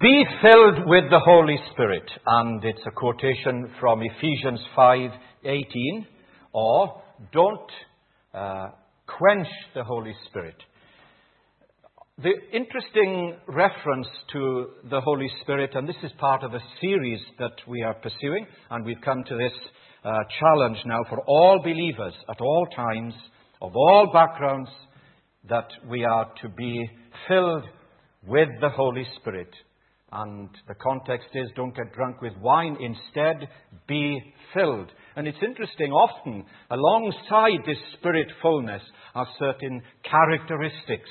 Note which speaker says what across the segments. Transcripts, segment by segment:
Speaker 1: Be filled with the Holy Spirit. And it's a quotation from Ephesians 5:18 or don't uh, quench the Holy Spirit. The interesting reference to the Holy Spirit, and this is part of a series that we are pursuing, and we've come to this uh, challenge now for all believers at all times, of all backgrounds, that we are to be filled with the Holy Spirit. And the context is don't get drunk with wine, instead be filled. And it's interesting, often alongside this spirit fullness are certain characteristics.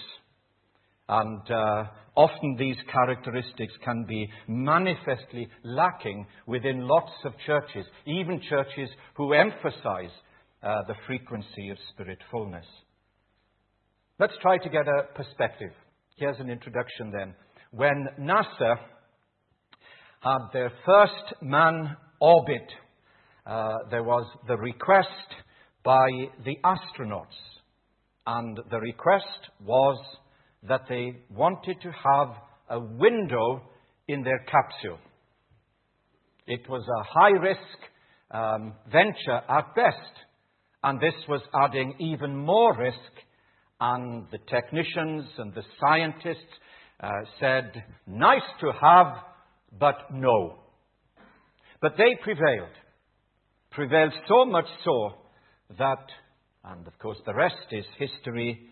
Speaker 1: And uh, often these characteristics can be manifestly lacking within lots of churches, even churches who emphasize uh, the frequency of spirit fullness. Let's try to get a perspective. Here's an introduction then. When NASA had their first man orbit, uh, there was the request by the astronauts. And the request was that they wanted to have a window in their capsule. It was a high risk um, venture at best, and this was adding even more risk and the technicians and the scientists uh, said, nice to have, but no. But they prevailed. Prevailed so much so that, and of course the rest is history,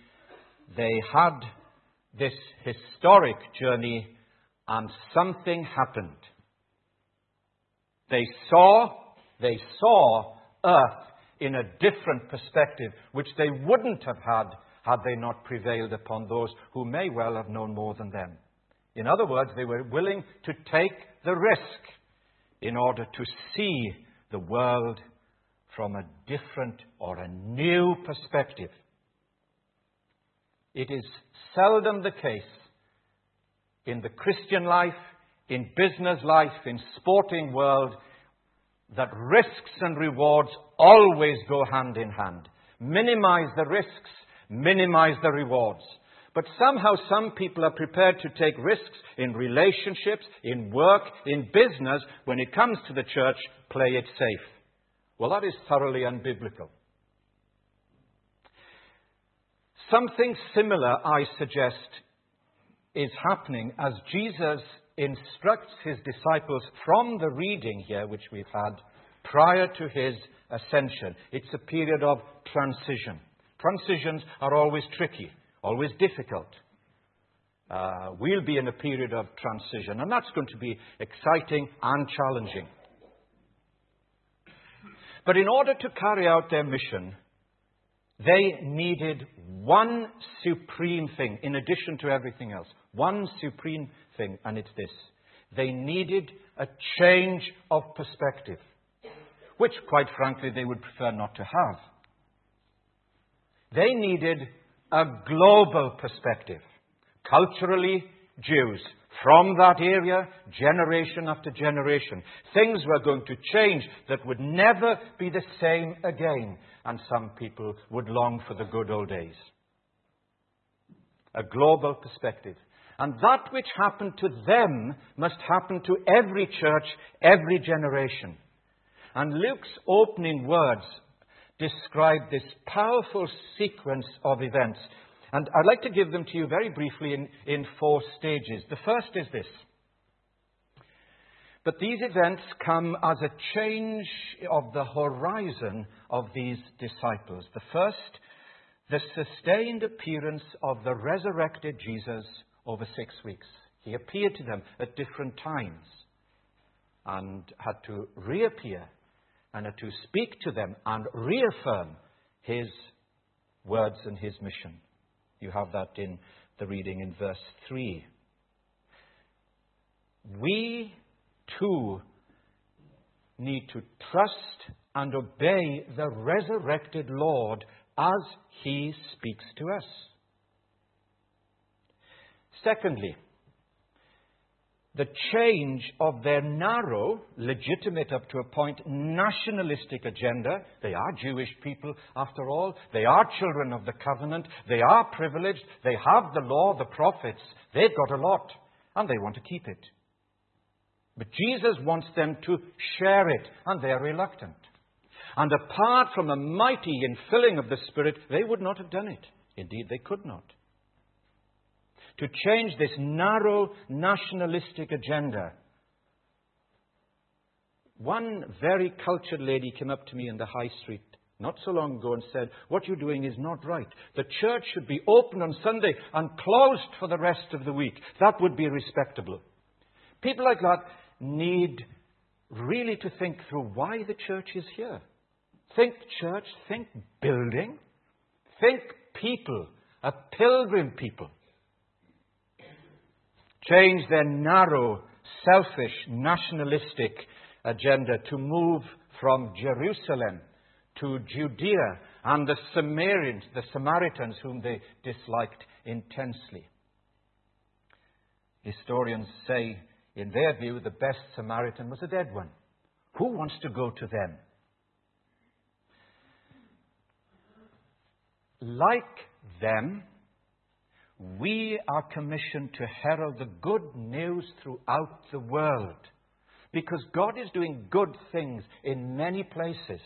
Speaker 1: they had this historic journey and something happened. They saw, they saw Earth in a different perspective, which they wouldn't have had had they not prevailed upon those who may well have known more than them. In other words, they were willing to take the risk in order to see the world from a different or a new perspective. It is seldom the case in the Christian life, in business life, in sporting world, that risks and rewards always go hand in hand. Minimize the risks minimize the rewards. But somehow some people are prepared to take risks in relationships, in work, in business. When it comes to the church, play it safe. Well, that is thoroughly unbiblical. Something similar, I suggest, is happening as Jesus instructs his disciples from the reading here, which we've had prior to his ascension. It's a period of transition. Transitions are always tricky, always difficult. Uh, we'll be in a period of transition, and that's going to be exciting and challenging. But in order to carry out their mission, they needed one supreme thing, in addition to everything else. One supreme thing, and it's this. They needed a change of perspective, which, quite frankly, they would prefer not to have. They needed a global perspective. Culturally, Jews. From that area, generation after generation, things were going to change that would never be the same again. And some people would long for the good old days. A global perspective. And that which happened to them must happen to every church, every generation. And Luke's opening words describe this powerful sequence of events. And I'd like to give them to you very briefly in, in four stages. The first is this. But these events come as a change of the horizon of these disciples. The first, the sustained appearance of the resurrected Jesus over six weeks. He appeared to them at different times and had to reappear and to speak to them and reaffirm his words and his mission. You have that in the reading in verse 3. We too need to trust and obey the resurrected Lord as he speaks to us. Secondly, the change of their narrow, legitimate up to a point, nationalistic agenda. They are Jewish people, after all. They are children of the covenant. They are privileged. They have the law, the prophets. They've got a lot, and they want to keep it. But Jesus wants them to share it, and they're reluctant. And apart from a mighty infilling of the Spirit, they would not have done it. Indeed, they could not. To change this narrow nationalistic agenda. One very cultured lady came up to me in the high street not so long ago and said, What you're doing is not right. The church should be open on Sunday and closed for the rest of the week. That would be respectable. People like that need really to think through why the church is here. Think church, think building, think people, a pilgrim people. Change their narrow, selfish, nationalistic agenda to move from Jerusalem to Judea and the Samaritans, the Samaritans whom they disliked intensely. Historians say, in their view, the best Samaritan was a dead one. Who wants to go to them? Like them, we are commissioned to herald the good news throughout the world. Because God is doing good things in many places.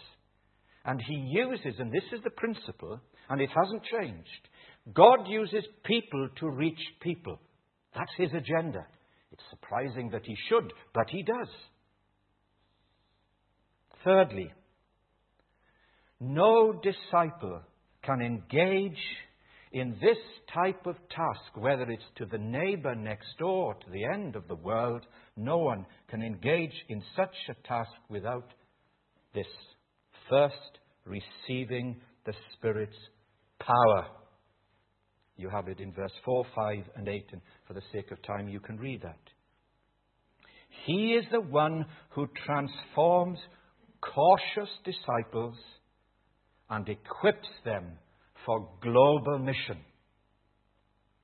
Speaker 1: And He uses, and this is the principle, and it hasn't changed. God uses people to reach people. That's His agenda. It's surprising that He should, but He does. Thirdly, no disciple can engage in this type of task, whether it's to the neighbor next door, to the end of the world, no one can engage in such a task without this first receiving the Spirit's power. You have it in verse 4, 5, and 8, and for the sake of time, you can read that. He is the one who transforms cautious disciples and equips them for global mission.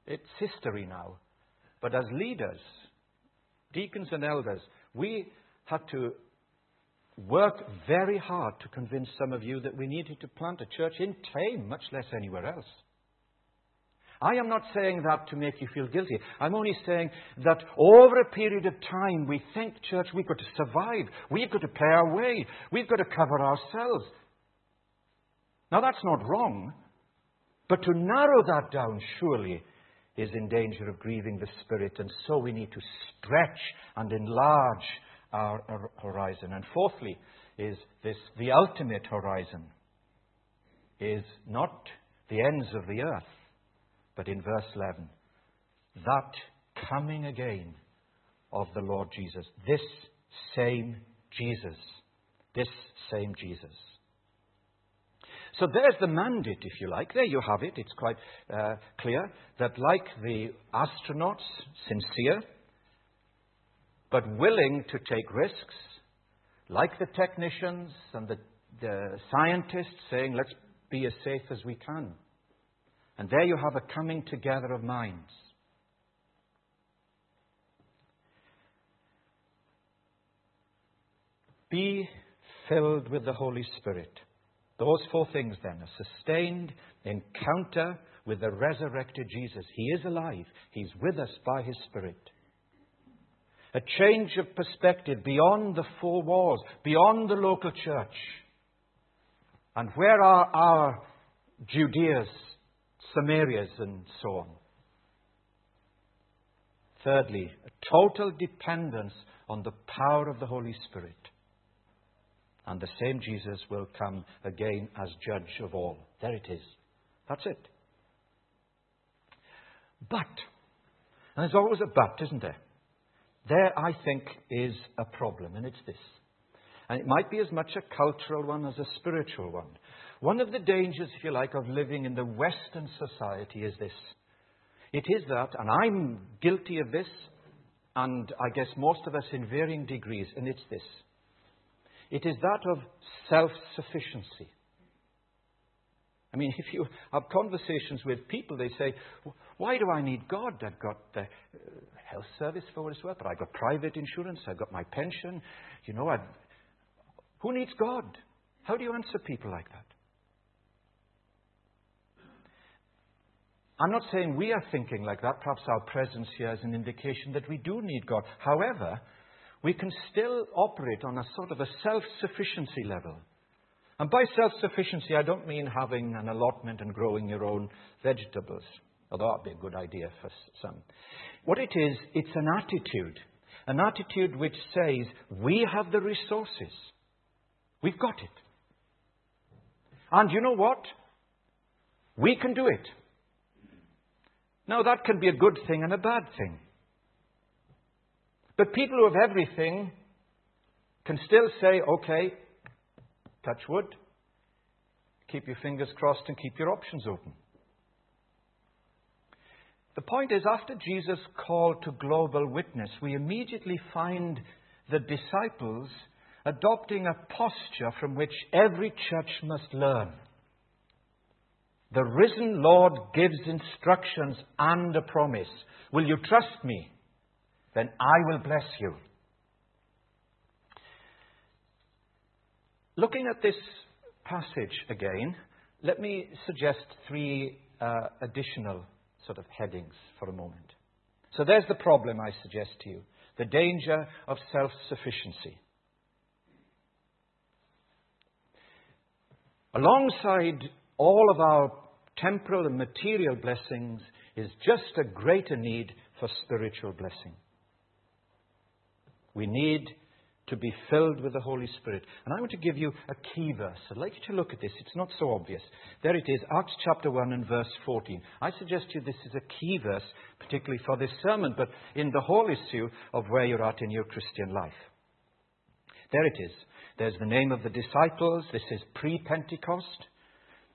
Speaker 1: It's history now. But as leaders, deacons and elders, we had to work very hard to convince some of you that we needed to plant a church in Thame, much less anywhere else. I am not saying that to make you feel guilty. I'm only saying that over a period of time, we think, church, we've got to survive. We've got to pay our way. We've got to cover ourselves. Now, that's not wrong. But to narrow that down, surely, is in danger of grieving the Spirit. And so we need to stretch and enlarge our horizon. And fourthly, is this the ultimate horizon is not the ends of the earth, but in verse 11, that coming again of the Lord Jesus. This same Jesus. This same Jesus. So there's the mandate, if you like. There you have it. It's quite uh, clear that, like the astronauts, sincere, but willing to take risks, like the technicians and the, the scientists saying, let's be as safe as we can. And there you have a coming together of minds. Be filled with the Holy Spirit. Those four things then a sustained encounter with the resurrected Jesus. He is alive, He's with us by His Spirit a change of perspective beyond the four walls, beyond the local church. And where are our Judeas, Samarias, and so on? Thirdly, a total dependence on the power of the Holy Spirit. And the same Jesus will come again as judge of all. There it is. That's it. But, and there's always a but, isn't there? There, I think, is a problem, and it's this. And it might be as much a cultural one as a spiritual one. One of the dangers, if you like, of living in the Western society is this. It is that, and I'm guilty of this, and I guess most of us in varying degrees, and it's this. It is that of self sufficiency. I mean, if you have conversations with people, they say, Why do I need God? I've got the uh, health service for what it's worth, but I've got private insurance, I've got my pension. You know, I've... who needs God? How do you answer people like that? I'm not saying we are thinking like that. Perhaps our presence here is an indication that we do need God. However, we can still operate on a sort of a self sufficiency level. And by self sufficiency, I don't mean having an allotment and growing your own vegetables, although that'd be a good idea for some. What it is, it's an attitude. An attitude which says, we have the resources. We've got it. And you know what? We can do it. Now, that can be a good thing and a bad thing. But people who have everything can still say, okay, touch wood, keep your fingers crossed and keep your options open. The point is, after Jesus call to global witness, we immediately find the disciples adopting a posture from which every church must learn. The risen Lord gives instructions and a promise. Will you trust me? Then I will bless you. Looking at this passage again, let me suggest three uh, additional sort of headings for a moment. So there's the problem I suggest to you the danger of self sufficiency. Alongside all of our temporal and material blessings is just a greater need for spiritual blessing. We need to be filled with the Holy Spirit. And I want to give you a key verse. I'd like you to look at this. It's not so obvious. There it is, Acts chapter 1 and verse 14. I suggest to you this is a key verse, particularly for this sermon, but in the whole issue of where you're at in your Christian life. There it is. There's the name of the disciples. This is pre Pentecost.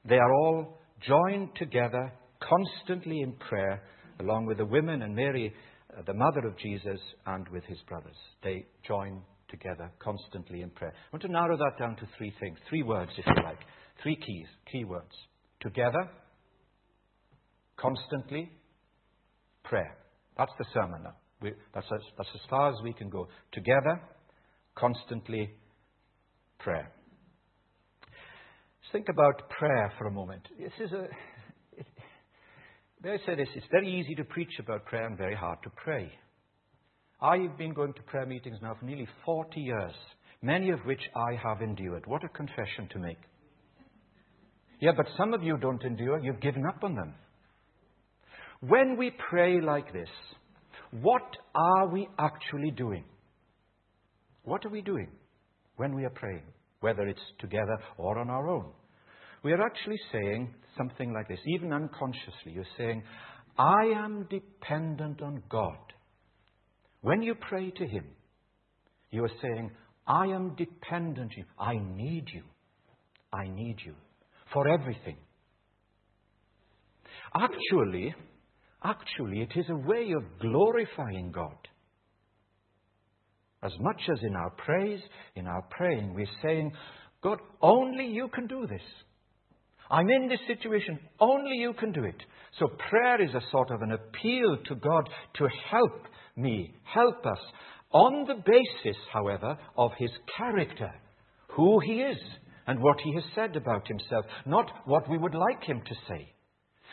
Speaker 1: They are all joined together constantly in prayer, along with the women and Mary, Uh, the mother of Jesus, and with his brothers. They join together constantly in prayer. I want to narrow that down to three things, three words, if you like, three keys, key words. Together, constantly, prayer. That's the sermon now. We, that's, as, that's as far as we can go. Together, constantly, prayer. Think about prayer for a moment. This is a. May I say this? It's very easy to preach about prayer and very hard to pray. I've been going to prayer meetings now for nearly 40 years, many of which I have endured. What a confession to make. Yeah, but some of you don't endure, you've given up on them. When we pray like this, what are we actually doing? What are we doing when we are praying, whether it's together or on our own? We are actually saying something like this, even unconsciously. You're saying, I am dependent on God. When you pray to Him, you are saying, I am dependent on you. I need you. I need you for everything. Actually, actually, it is a way of glorifying God. As much as in our praise, in our praying, we're saying, God, only you can do this. I'm in this situation. Only you can do it. So prayer is a sort of an appeal to God to help me, help us, on the basis, however, of his character, who he is, and what he has said about himself, not what we would like him to say.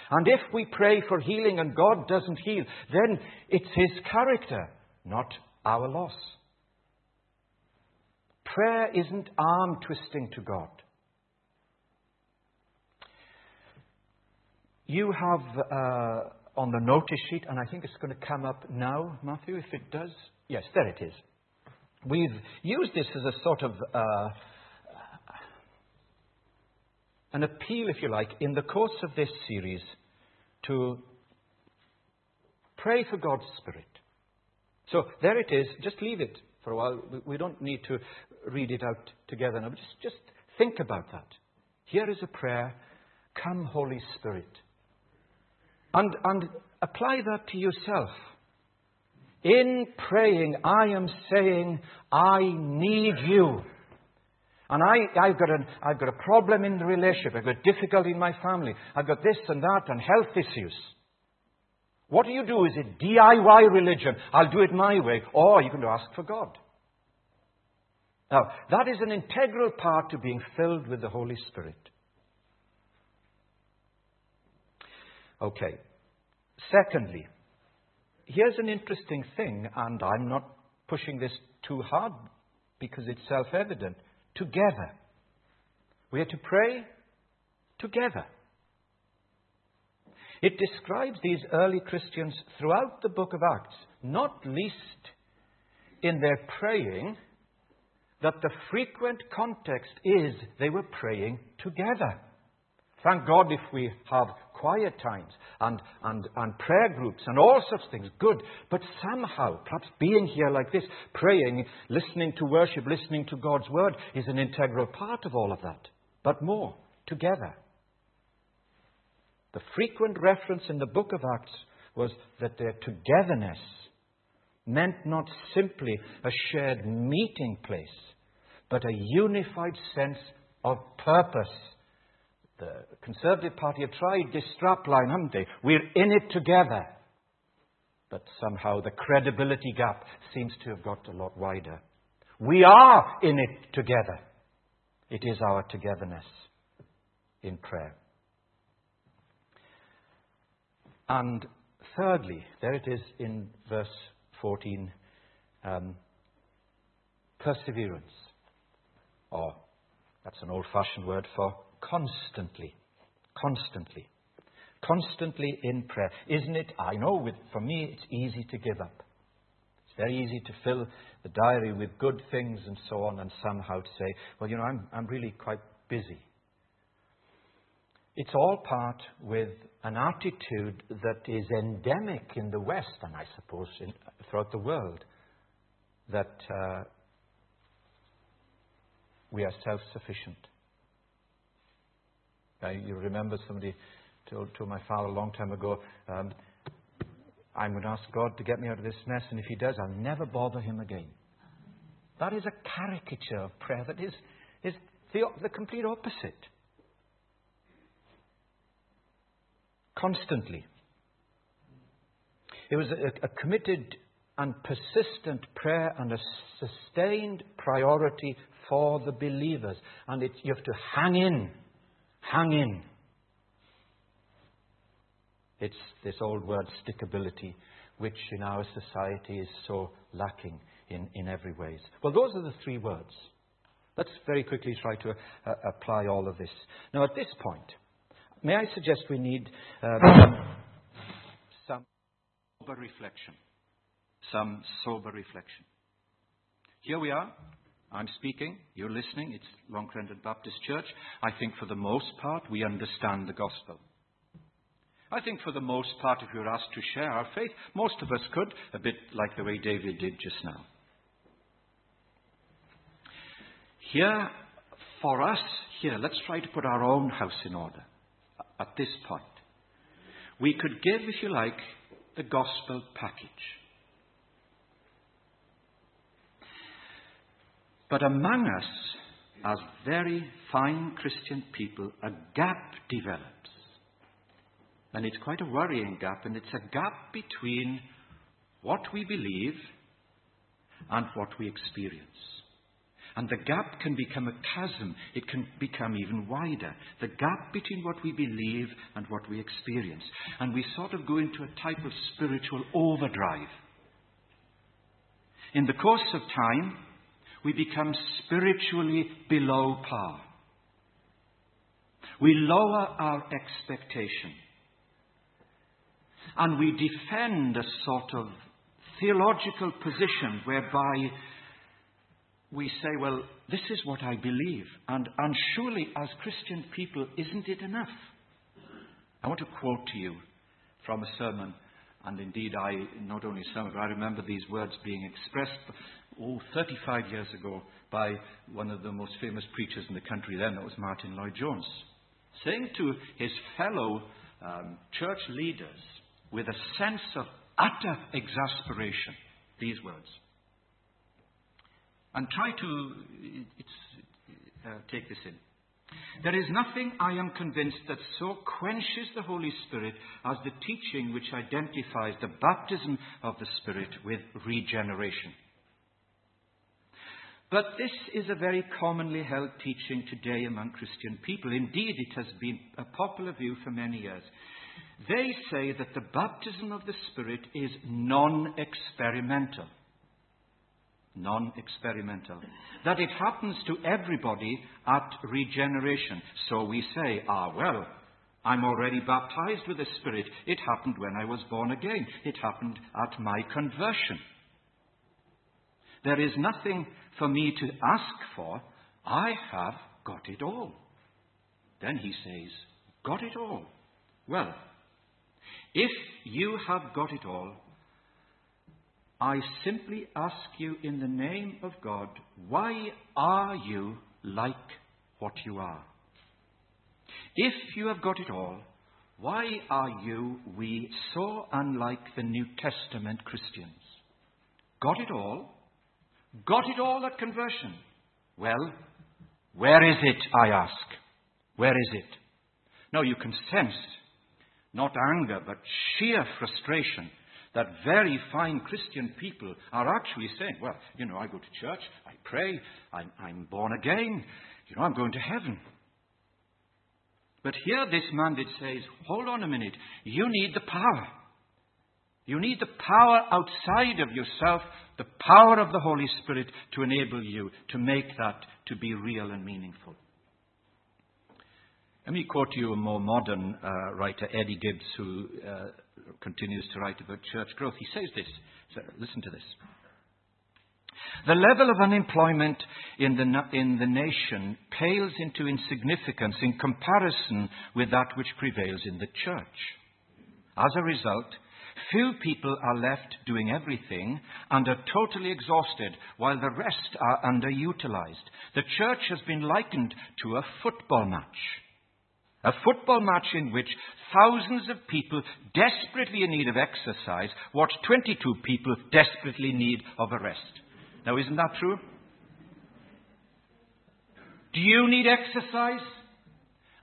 Speaker 1: And if we pray for healing and God doesn't heal, then it's his character, not our loss. Prayer isn't arm twisting to God. You have uh, on the notice sheet, and I think it's going to come up now, Matthew, if it does. Yes, there it is. We've used this as a sort of uh, an appeal, if you like, in the course of this series to pray for God's Spirit. So there it is. Just leave it for a while. We don't need to read it out together now. Just, just think about that. Here is a prayer Come, Holy Spirit. And, and apply that to yourself. In praying, I am saying, I need you. And I, I've, got got a problem in the relationship. I've got difficulty in my family. I've got this and that and health issues. What do you do? Is it DIY religion? I'll do it my way. Or you can ask for God. Now, that is an integral part to being filled with the Holy Spirit. Okay. Secondly, here's an interesting thing, and I'm not pushing this too hard because it's self evident. Together. We are to pray together. It describes these early Christians throughout the book of Acts, not least in their praying, that the frequent context is they were praying together. Thank God if we have quiet times and, and, and prayer groups and all such things. Good. But somehow, perhaps being here like this, praying, listening to worship, listening to God's word is an integral part of all of that. But more, together. The frequent reference in the book of Acts was that their togetherness meant not simply a shared meeting place, but a unified sense of purpose. The Conservative Party have tried this strapline, haven't they? We're in it together. But somehow the credibility gap seems to have got a lot wider. We are in it together. It is our togetherness in prayer. And thirdly, there it is in verse 14 um, perseverance. Or, that's an old fashioned word for constantly. Constantly. Constantly in prayer. Isn't it? I know with, for me it's easy to give up. It's very easy to fill the diary with good things and so on and somehow to say, well, you know, I'm, I'm really quite busy. It's all part with an attitude that is endemic in the West, and I suppose in, throughout the world, that uh, we are self sufficient. You remember somebody told, told, my father a long time ago, um, I'm going to ask God to get me out of this mess, and if He does, I'll never bother Him again. That is a caricature of prayer that is, is the, the complete opposite. constantly. It was a, a committed and persistent prayer and a sustained priority for the believers. And it, you have to hang in, hang in. It's this old word, stickability, which in our society is so lacking in, in every ways. Well, those are the three words. Let's very quickly try to uh, apply all of this. Now, at this point, May I suggest we need um, some sober reflection? Some sober reflection. Here we are. I'm speaking. You're listening. It's Long Baptist Church. I think for the most part we understand the gospel. I think for the most part, if we were asked to share our faith, most of us could, a bit like the way David did just now. Here, for us, here, let's try to put our own house in order at this point. We could give, if you like, the gospel package. But among us, as very fine Christian people, a gap develops. And it's quite a worrying gap, and it's a gap between what we believe and what we experience. And the gap can become a chasm. It can become even wider. The gap between what we believe and what we experience. And we sort of go into a type of spiritual overdrive. In the course of time, we become spiritually below par. We lower our expectation. And we defend a sort of theological position whereby we say, well, this is what I believe. And, and surely, as Christian people, isn't it enough? I want to quote to you from a sermon. And indeed, I, not only some of I remember these words being expressed, oh, 35 years ago by one of the most famous preachers in the country then, that was Martyn Lloyd-Jones, saying to his fellow um, church leaders with a sense of utter exasperation, these words and try to uh, take this in. There is nothing, I am convinced, that so quenches the Holy Spirit as the teaching which identifies the baptism of the Spirit with regeneration. But this is a very commonly held teaching today among Christian people. Indeed, it has been a popular view for many years. They say that the baptism of the Spirit is non experimental. non experimental. That it happens to everybody at regeneration. So we say, ah, well, I'm already baptized with the Spirit. It happened when I was born again, it happened at my conversion. There is nothing for me to ask for. I have got it all. Then he says, Got it all. Well, if you have got it all, I simply ask you in the name of God, why are you like what you are? If you have got it all, why are you, we, so unlike the New Testament Christians? Got it all? Got it all at conversion? Well, where is it, I ask? Where is it? Now you can sense not anger, but sheer frustration that very fine Christian people are actually saying, well, you know, I go to church, I pray, I'm, I'm born again, you know, I'm going to heaven. But here this man that says, hold on a minute, you need the power. You need the power outside of yourself, the power of the Holy Spirit to enable you to make that to be real and meaningful. Let me quote you a more modern uh, writer, Eddie Gibbs, who uh, continues to write about church growth. He says this. So listen to this. The level of unemployment in the, in the nation pales into insignificance in comparison with that which prevails in the church. As a result, few people are left doing everything and are totally exhausted, while the rest are underutilized. The church has been likened to a football match. A football match in which thousands of people desperately in need of exercise watch 22 people desperately in need of a rest. Now, isn't that true? Do you need exercise?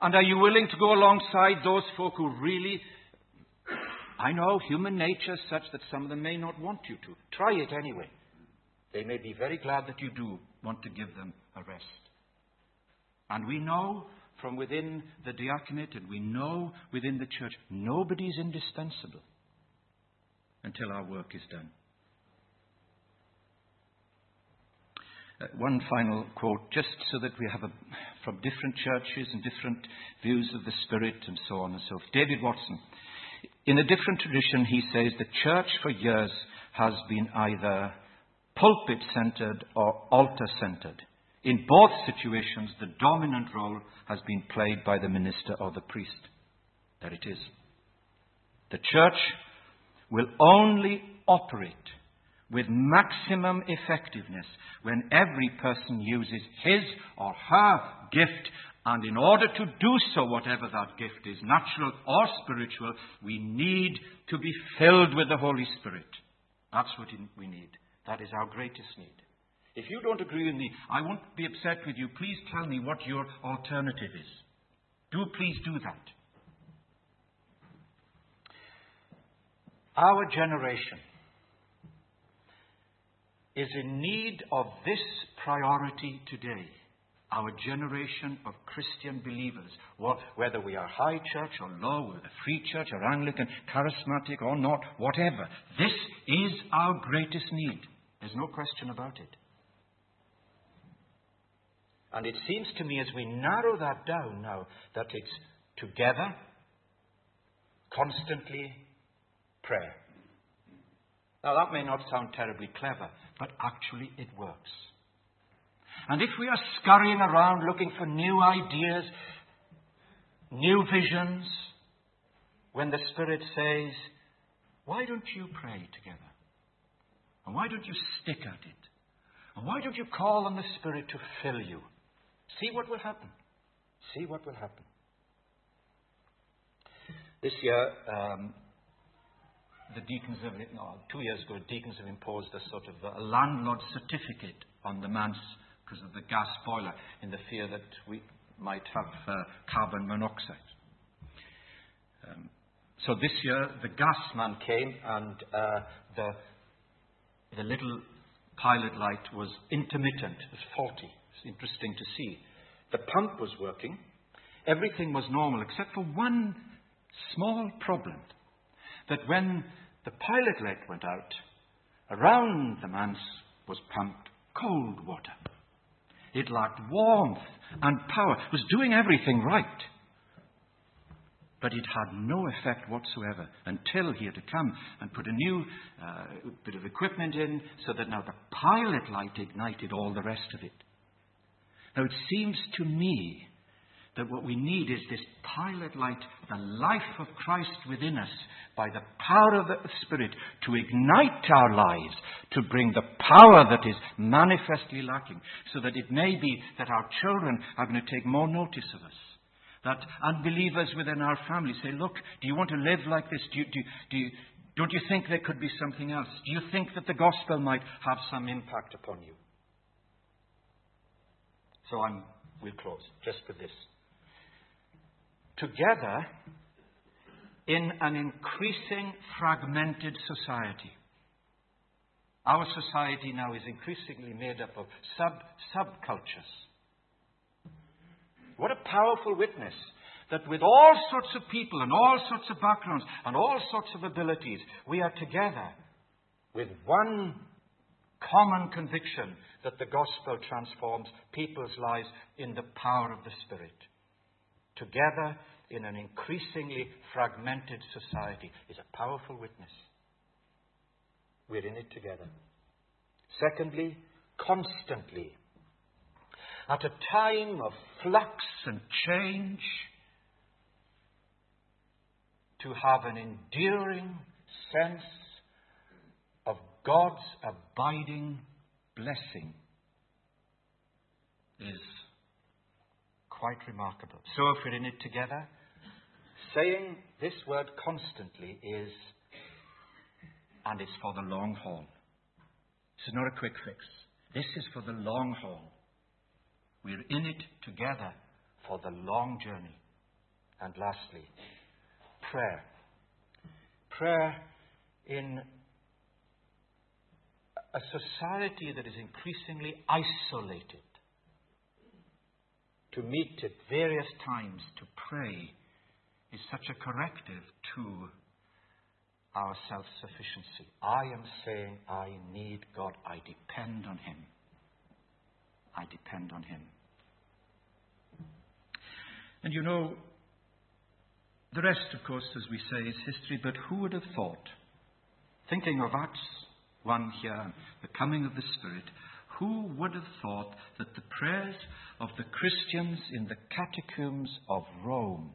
Speaker 1: And are you willing to go alongside those folk who really. I know human nature is such that some of them may not want you to. Try it anyway. They may be very glad that you do want to give them a rest. And we know from within the diaconate and we know within the church, nobody's indispensable until our work is done. Uh, one final quote, just so that we have a, from different churches and different views of the Spirit and so on and so forth. David Watson. In a different tradition, he says the church for years has been either pulpit centered or altar centered. In both situations, the dominant role has been played by the minister or the priest. There it is. The church will only operate with maximum effectiveness when every person uses his or her gift. And in order to do so, whatever that gift is, natural or spiritual, we need to be filled with the Holy Spirit. That's what we need. That is our greatest need. If you don't agree with me, I won't be upset with you. Please tell me what your alternative is. Do please do that. Our generation is in need of this priority today. Our generation of Christian believers, whether we are high church or low, whether free church or Anglican, charismatic or not, whatever, this is our greatest need. There's no question about it. And it seems to me as we narrow that down now that it's together, constantly prayer. Now, that may not sound terribly clever, but actually it works. And if we are scurrying around looking for new ideas, new visions, when the Spirit says, Why don't you pray together? And why don't you stick at it? And why don't you call on the Spirit to fill you? See what will happen. See what will happen. This year, um, the deacons have, no, two years ago, deacons have imposed a sort of a landlord certificate on the manse because of the gas boiler in the fear that we might have uh, carbon monoxide. Um, so this year, the gas man came and uh, the, the little pilot light was intermittent, it was faulty. It's interesting to see. The pump was working, everything was normal except for one small problem that when the pilot light went out, around the manse was pumped cold water. It lacked warmth and power, It was doing everything right. But it had no effect whatsoever until he had to come and put a new uh, bit of equipment in so that now the pilot light ignited all the rest of it. Now it seems to me that what we need is this pilot light, the life of Christ within us, by the power of the Spirit, to ignite our lives, to bring the power that is manifestly lacking, so that it may be that our children are going to take more notice of us. That unbelievers within our family say, Look, do you want to live like this? Do you, do, do you, don't you think there could be something else? Do you think that the gospel might have some impact upon you? So I'm, we'll close just with this together in an increasing fragmented society. Our society now is increasingly made up of sub subcultures. What a powerful witness that with all sorts of people and all sorts of backgrounds and all sorts of abilities, we are together with one common conviction that the gospel transforms people's lives in the power of the Spirit together in an increasingly fragmented society is a powerful witness. We're in it together. Secondly, constantly. At a time of flux and change, to have an enduring sense of God's abiding blessing is quite remarkable. So if we're in it together, saying this word constantly is, and it's for the long haul. This is not a quick fix. This is for the long haul. We're in it together for the long journey. And lastly, prayer. Prayer in a society that is increasingly isolated to meet at various times to pray is such a corrective to our self sufficiency. I am saying, I need God. I depend on Him. I depend on Him. And you know, the rest, of course, as we say, is history, but who would have thought, thinking of Acts 1 here, the coming of the Spirit, who would have thought that the prayers of the Christians in the catacombs of Rome,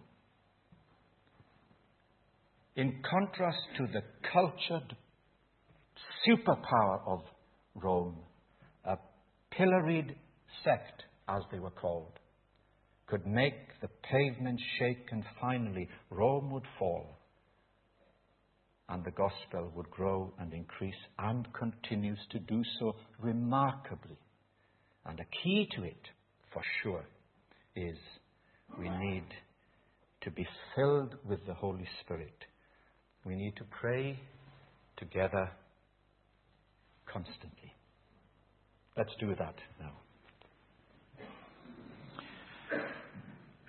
Speaker 1: in contrast to the cultured superpower of Rome, a pilloried sect, as they were called, could make the pavement shake and finally Rome would fall and the gospel would grow and increase and continues to do so remarkably. And a key to it, for sure, is we need to be filled with the Holy Spirit. We need to pray together constantly. Let's do that now.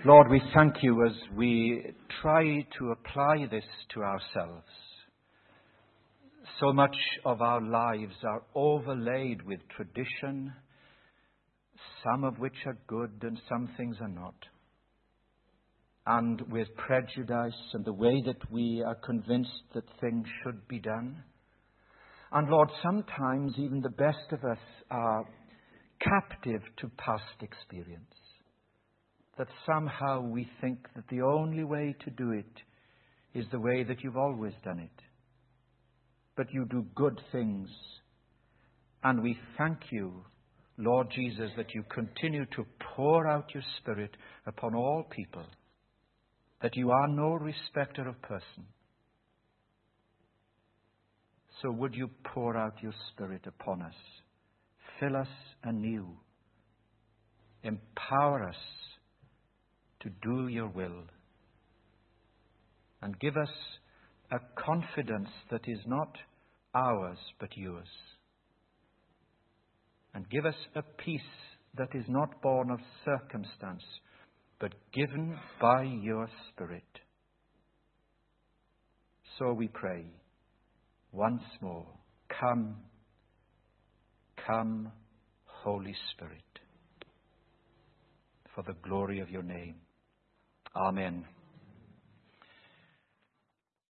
Speaker 1: Lord, we thank you as we try to apply this to ourselves. So much of our lives are overlaid with tradition, some of which are good and some things are not. And with prejudice and the way that we are convinced that things should be done. And Lord, sometimes even the best of us are captive to past experience. That somehow we think that the only way to do it is the way that you've always done it but you do good things. And we thank you, Lord Jesus, that you continue to pour out your Spirit upon all people, that you are no respecter of person. So would you pour out your Spirit upon us? Fill us anew. Empower us to do your will. And give us a confidence that is not ours but yours. And give us a peace that is not born of circumstance, but given by your Spirit. So we pray once more, come,
Speaker 2: Come, Holy Spirit, for the glory of your name. Amen.